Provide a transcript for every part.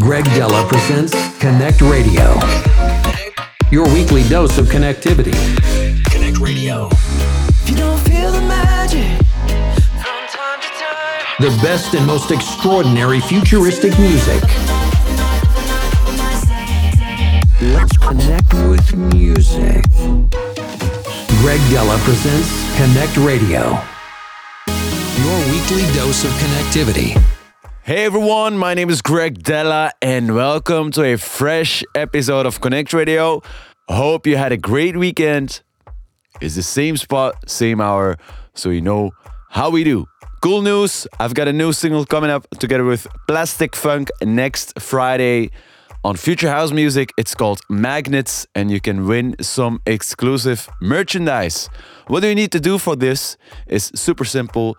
Greg Dela presents Connect Radio, your weekly dose of connectivity. Connect Radio. If you don't feel the magic, from time to time, the best and most extraordinary futuristic music. Let's connect with music. Greg Dela presents Connect Radio, your weekly dose of connectivity. Hey everyone, my name is Greg Dela and welcome to a fresh episode of Connect Radio. Hope you had a great weekend. It's the same spot, same hour, so you know how we do. Cool news, I've got a new single coming up together with Plastik Funk next Friday on Future House Music. It's called Magnets and you can win some exclusive merchandise. What do you need to do for this? Is super simple.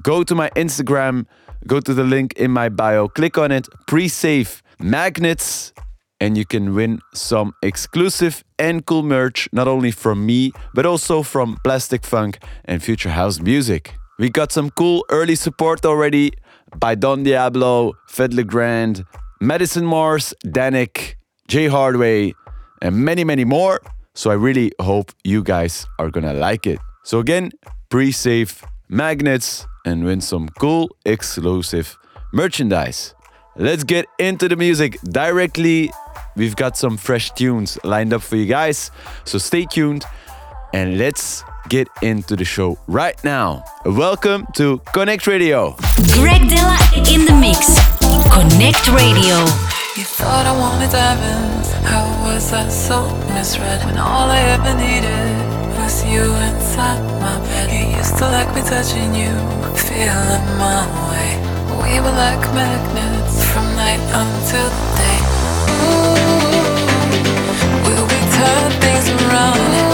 Go to my Instagram go to the link in my bio, click on it, pre save magnets, and you can win some exclusive and cool merch, not only from me, but also from Plastik Funk and Future House Music. We got some cool early support already by Don Diablo, Fedde Le Grand, Madison Mars, Danik, Jay Hardway, and many, many more. So I really hope you guys are gonna like it. So again, pre-save magnets and win some cool exclusive merchandise. Let's get into the music directly. We've got some fresh tunes lined up for you guys, so stay tuned and let's get into the show right now. Welcome to Connect Radio. Greg Dela in the mix. Connect Radio. You thought I wanted diamonds. How was I so misread when all I ever needed? was you inside my bed. You used to like me touching you, feeling my way. We were like magnets from night until day. Ooh, will we turn things around?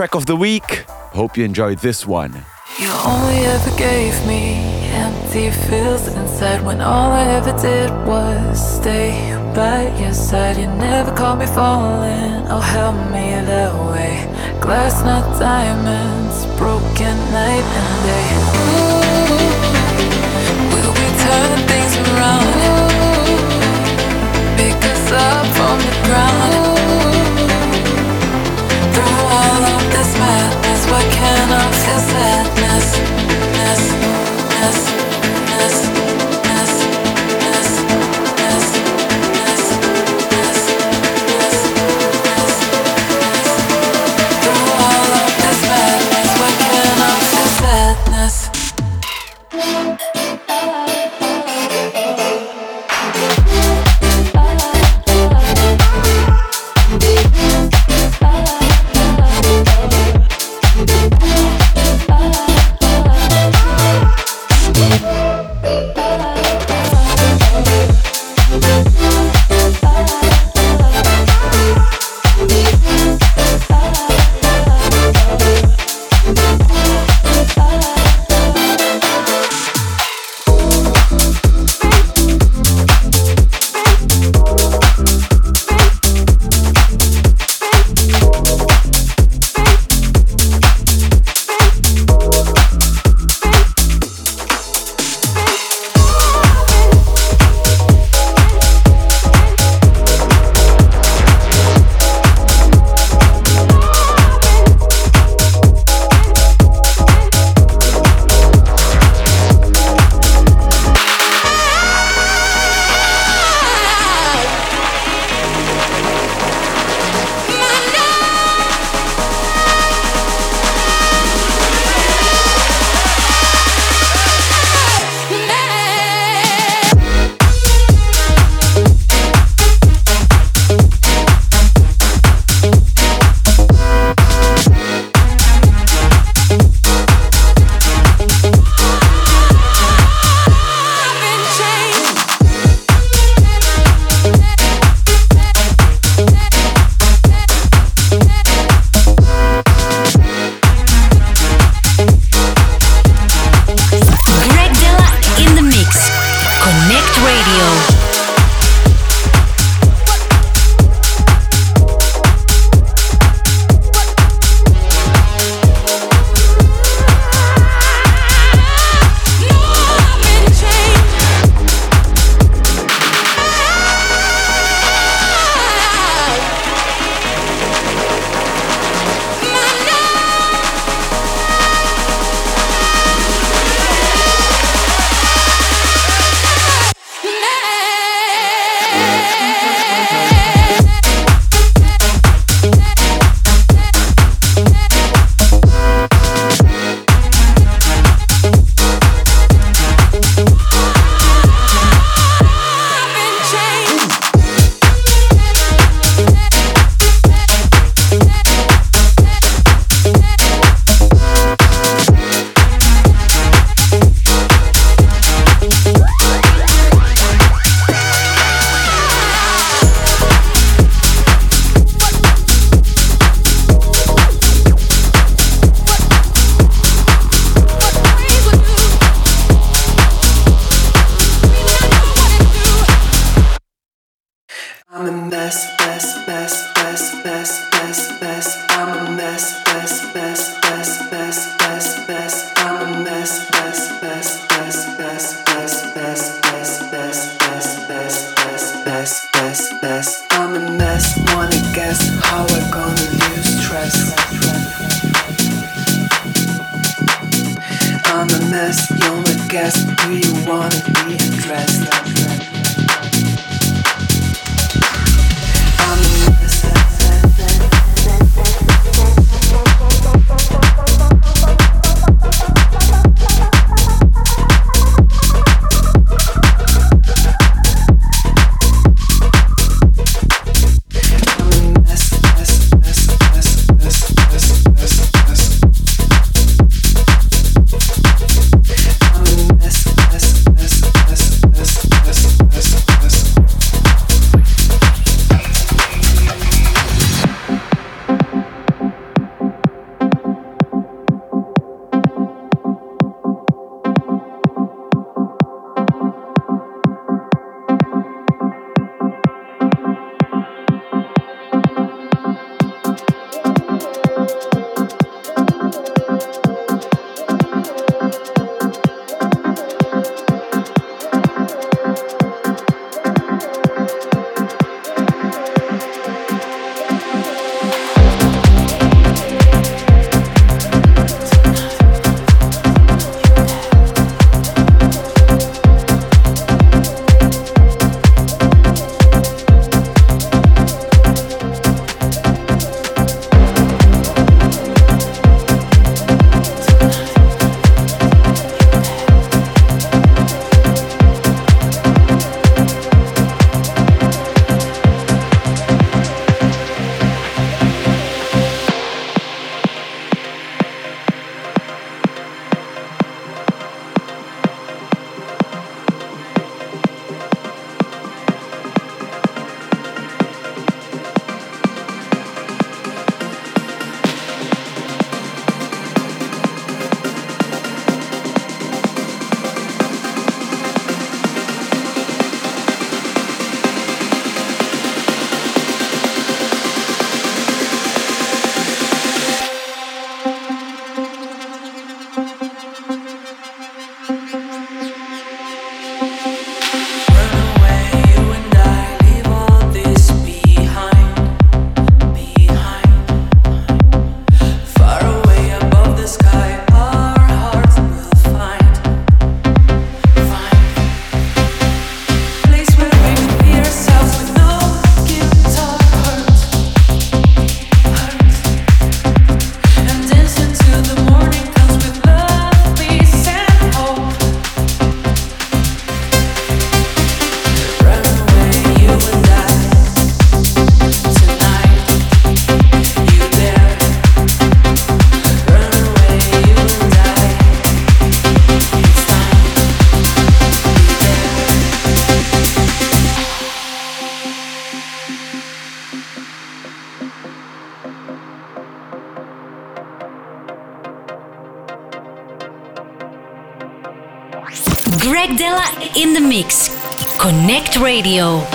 Track of the week. Hope you enjoyed this one. You only ever gave me empty feels inside when all I ever did was stay by your side. You never called me falling, oh, help me that way. Glass, not diamonds, broken night and day. Ooh, will we turn things around? Pick us up from the ground. what can Radio.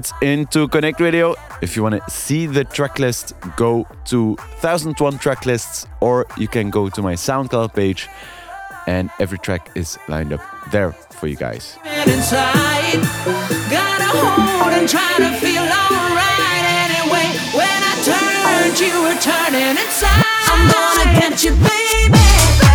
Minutes into Connect Radio. If you want to see the track list, go to 1001 track lists or you can go to my SoundCloud page and every track is lined up there for you guys. I'm gonna get you, baby.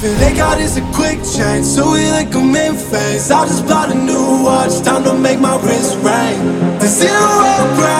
feel like all this a quick change, so we like a in phase. I just bought a new watch, time to make my wrist ring. The zero grind.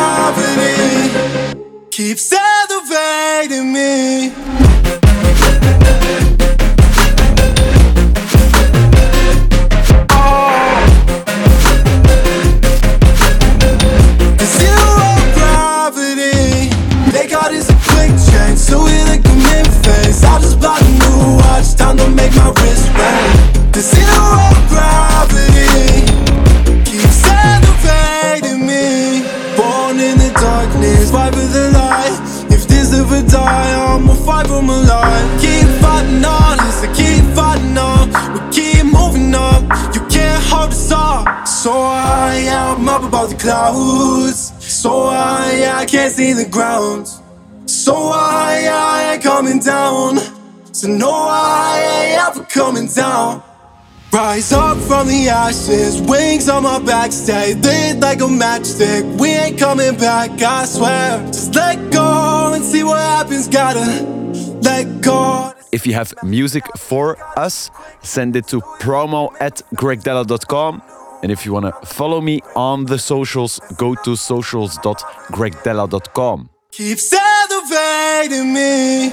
coming down. Rise up from the ashes, wings on my back, stay lit like a matchstick. We ain't coming back, I swear. Just let go and see what happens, gotta let go. If you have music for us, send it to promo at gregdela.com. And if you want to follow me on the socials, go to socials.gregdela.com. Keep celebrating me.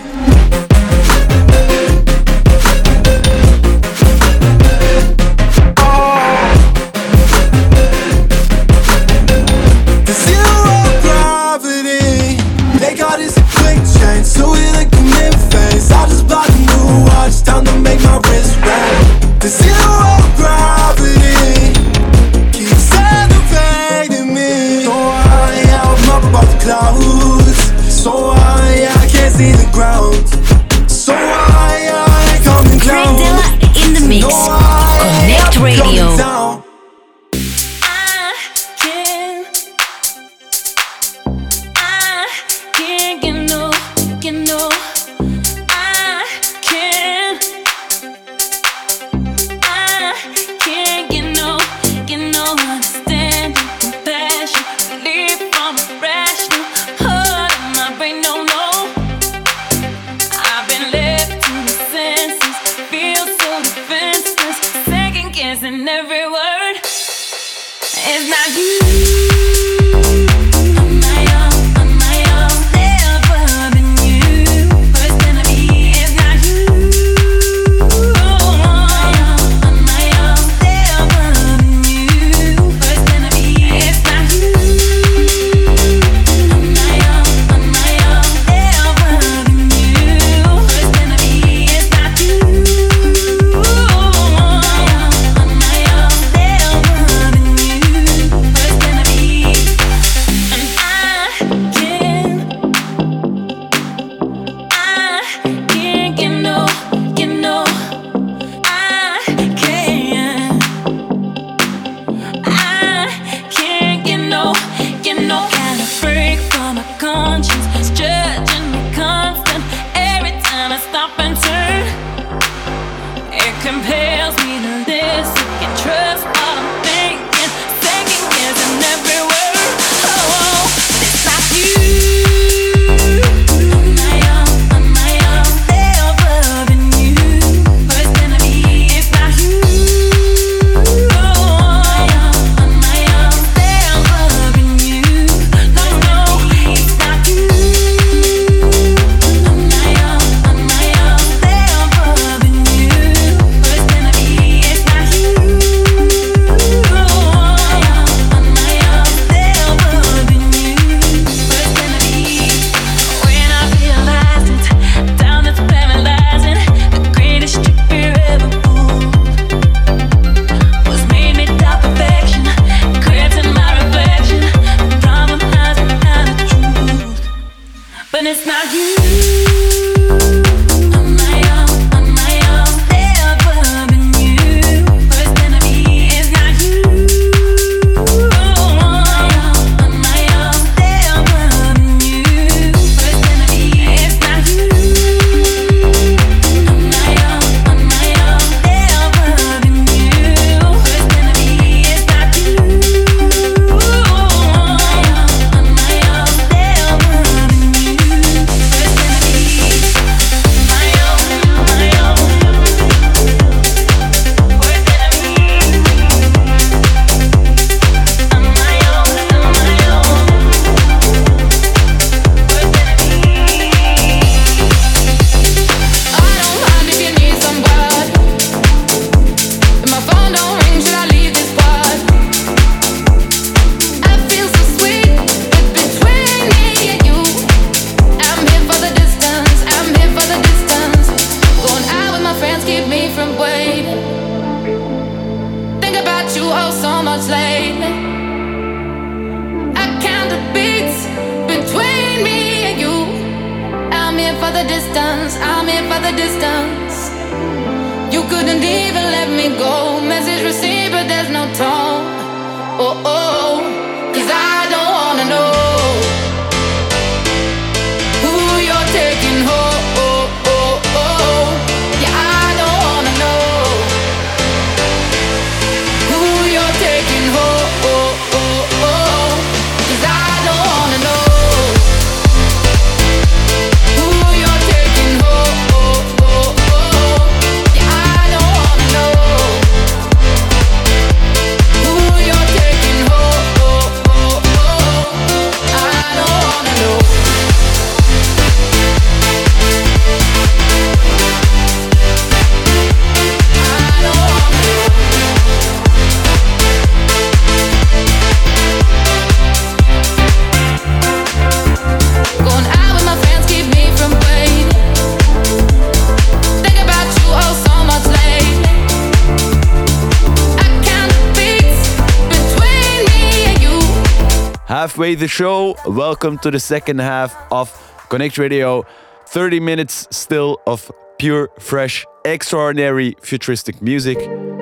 halfway the show. Welcome to the second half of Connect Radio. 30 minutes still of pure, fresh, extraordinary, futuristic music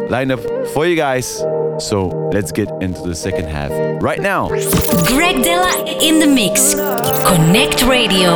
lineup for you guys. So let's get into the second half right now. Greg Dela in the mix. Connect Radio.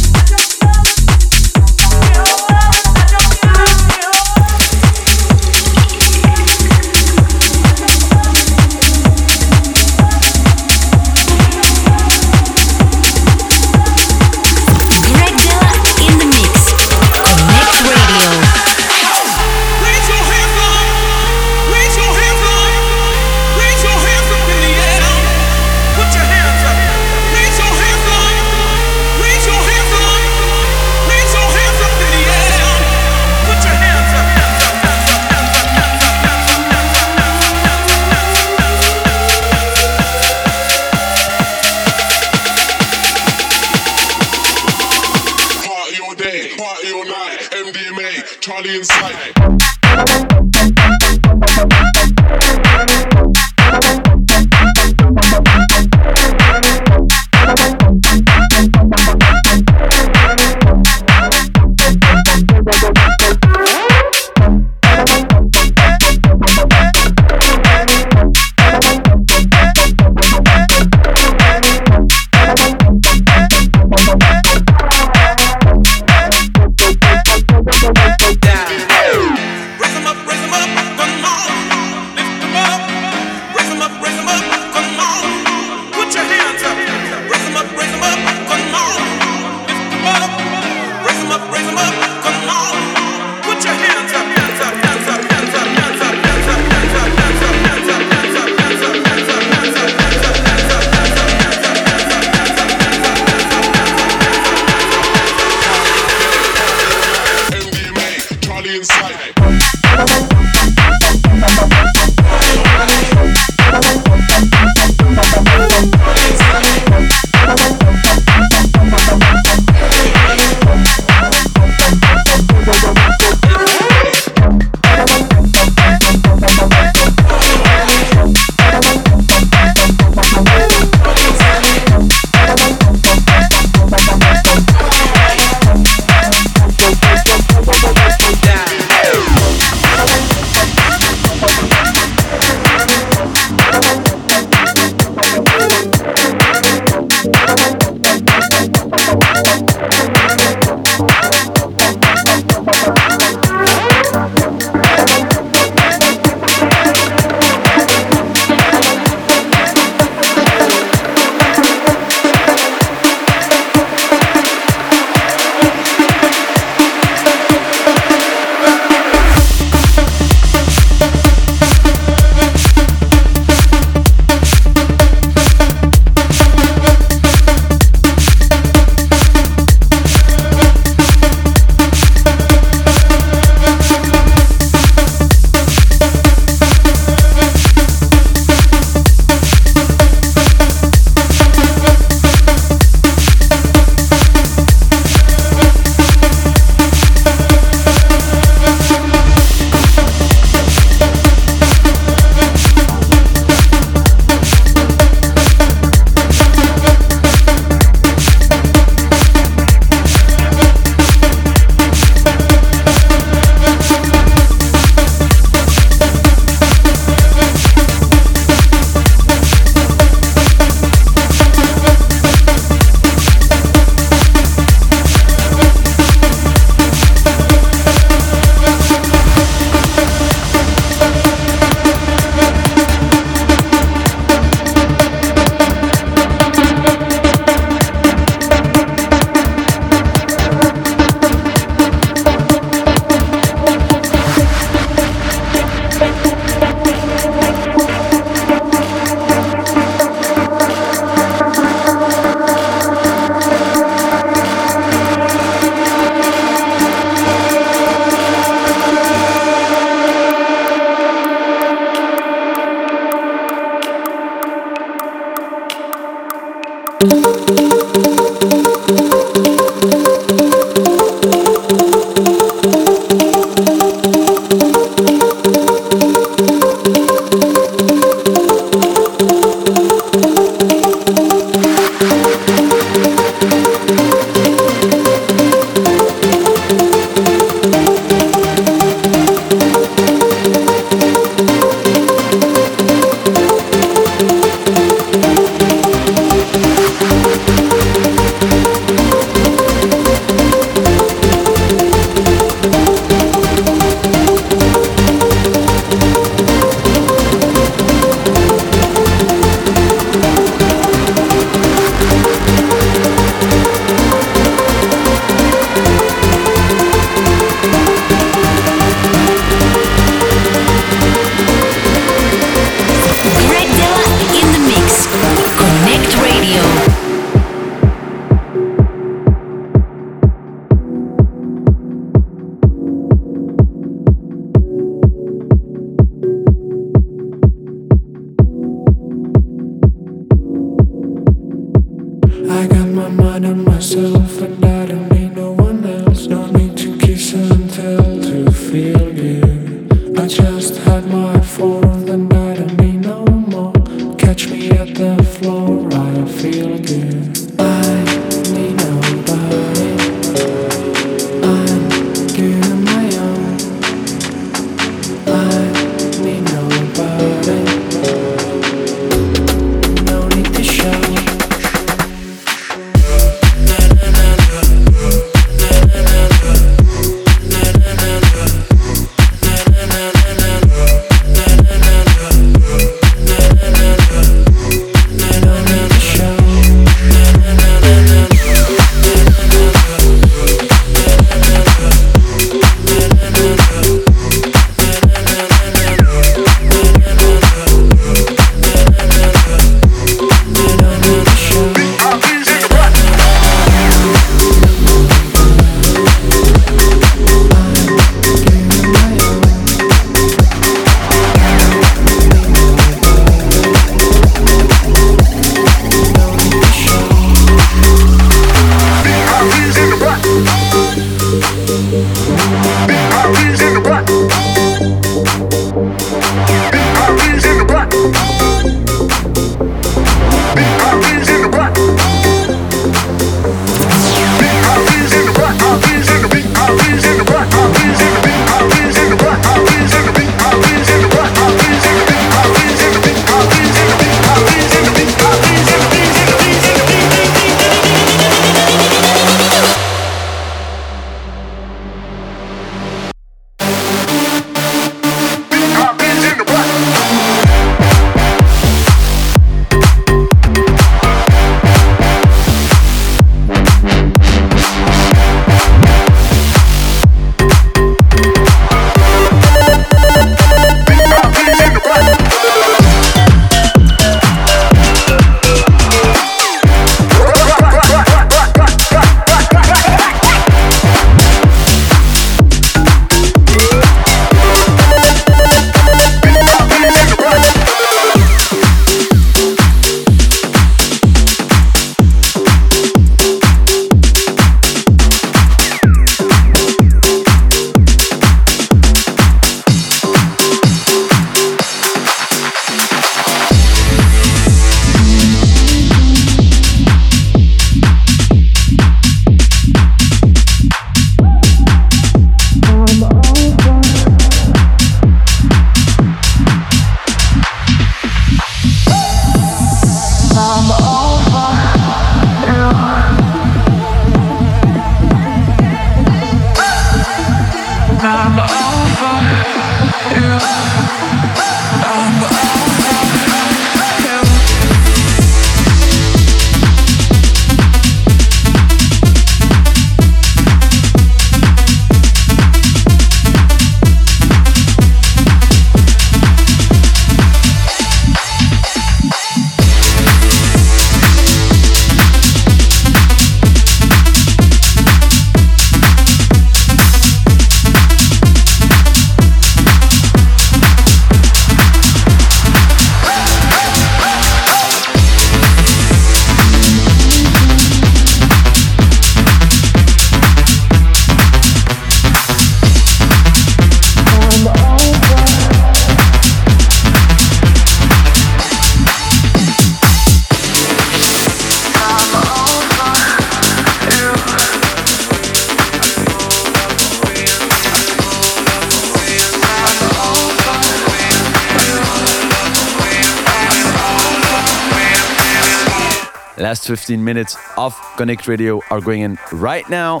Last 15 minutes of Connect Radio are going in right now.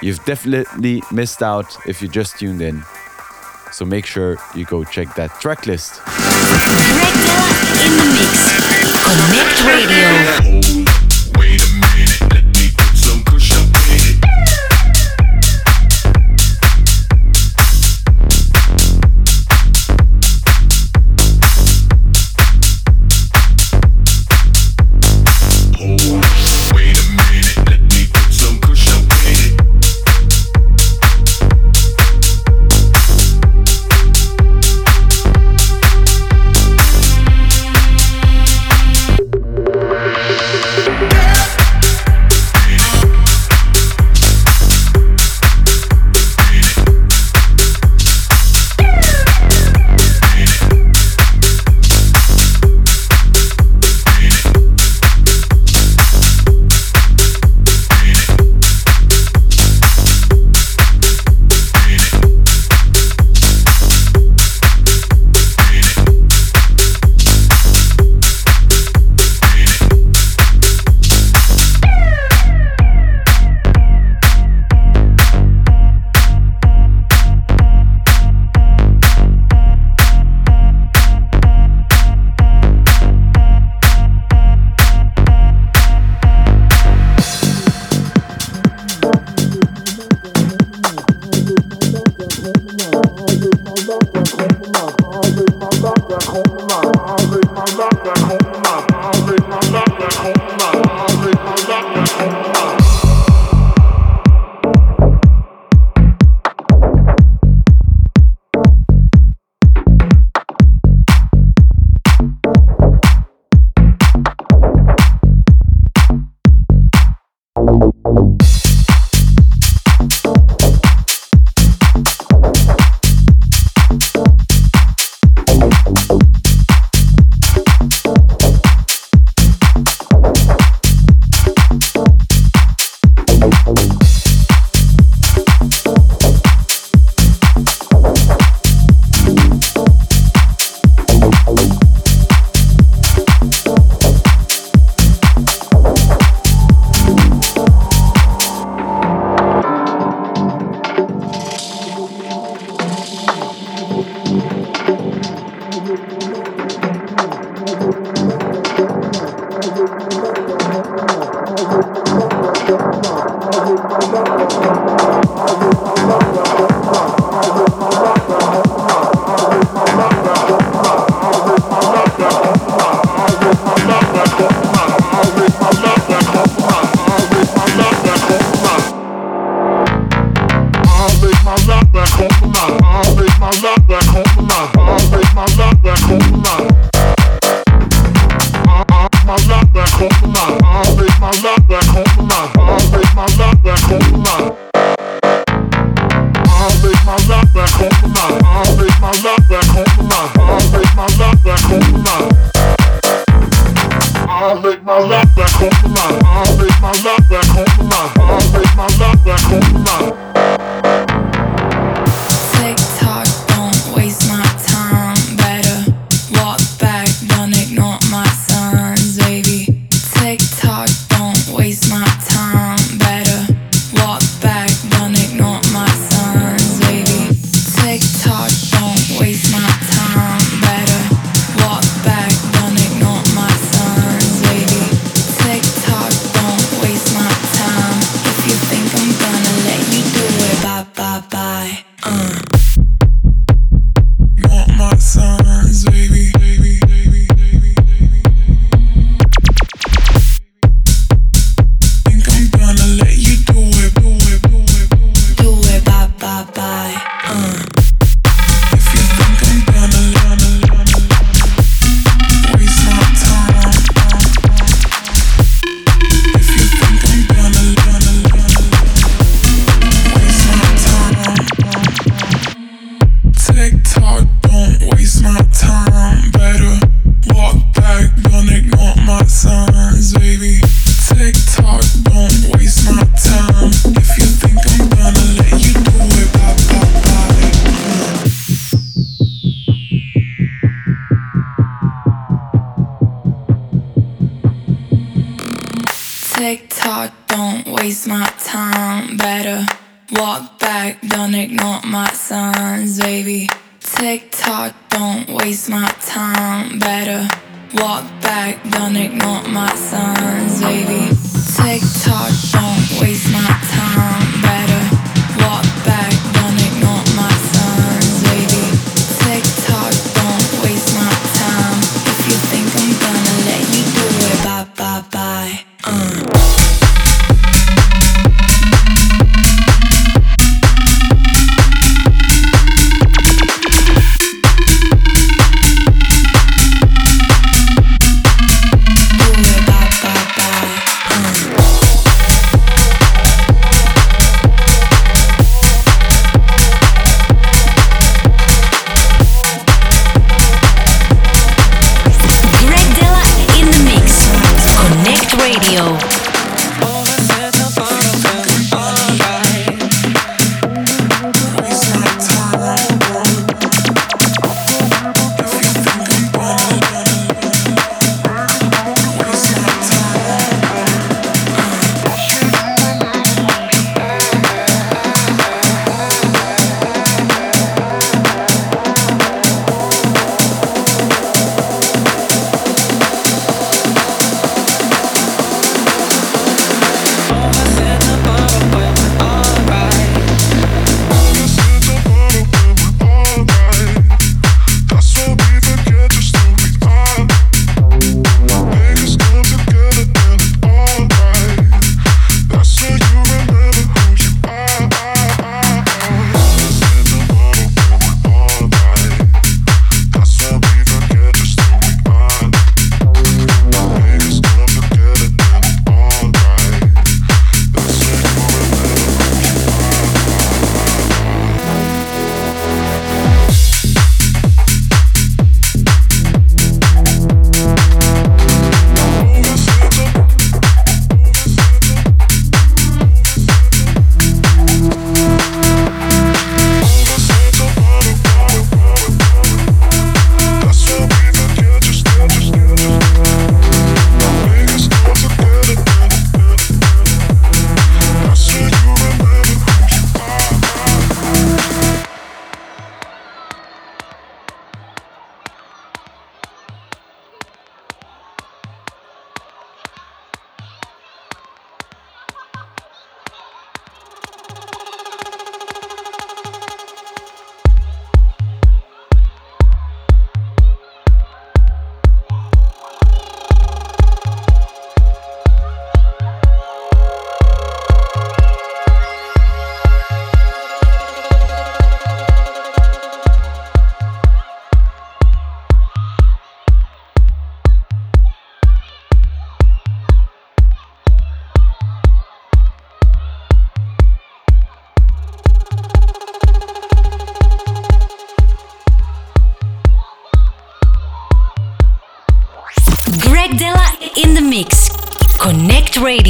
You've definitely missed out if you just tuned in. So make sure you go check that track list. In the mix. Connect Radio.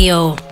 Radio.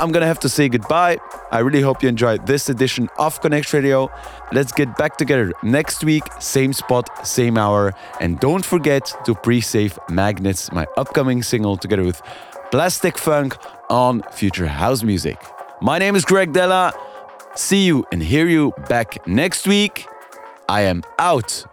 I'm gonna have to say goodbye. I really hope you enjoyed this edition of Connect Radio. Let's get back together next week, same spot, same hour. And don't forget to pre save Magnets, my upcoming single, together with Plastik Funk on Future House Music. My name is Greg Dela. See you and hear you back next week. I am out.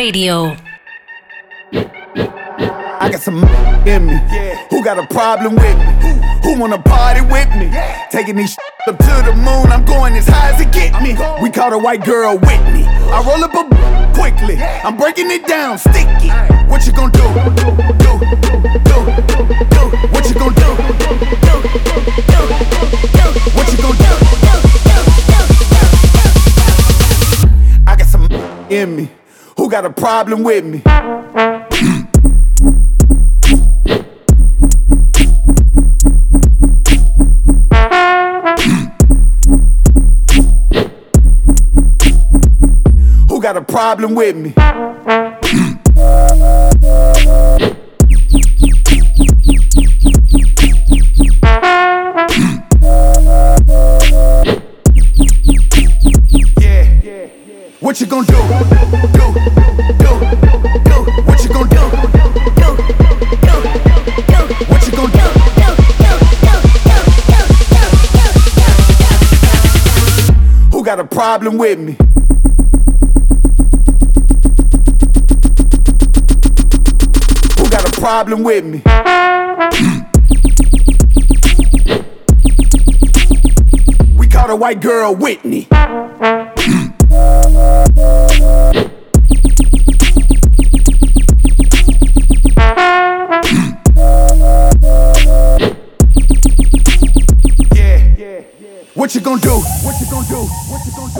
Radio. I got some in me. Who got a problem with me? Who wanna party with me? Taking these up to the moon, I'm going as high as it get me. We caught a white girl Whitney. I roll up a quickly. I'm breaking it down, sticky. What you gonna do? Do, do, do, do. What you gonna do? Do, do, do, do. What you gonna do? I got some in me. Who got a problem with me? Who got a problem with me? What you gonna do? Do, do, do. What you gonna do? Do, do, do. What you gonna do? Who got a problem with me? Who got a problem with me? We caught a white girl Whitney. Gonna do? What you gonna do? What you gonna do?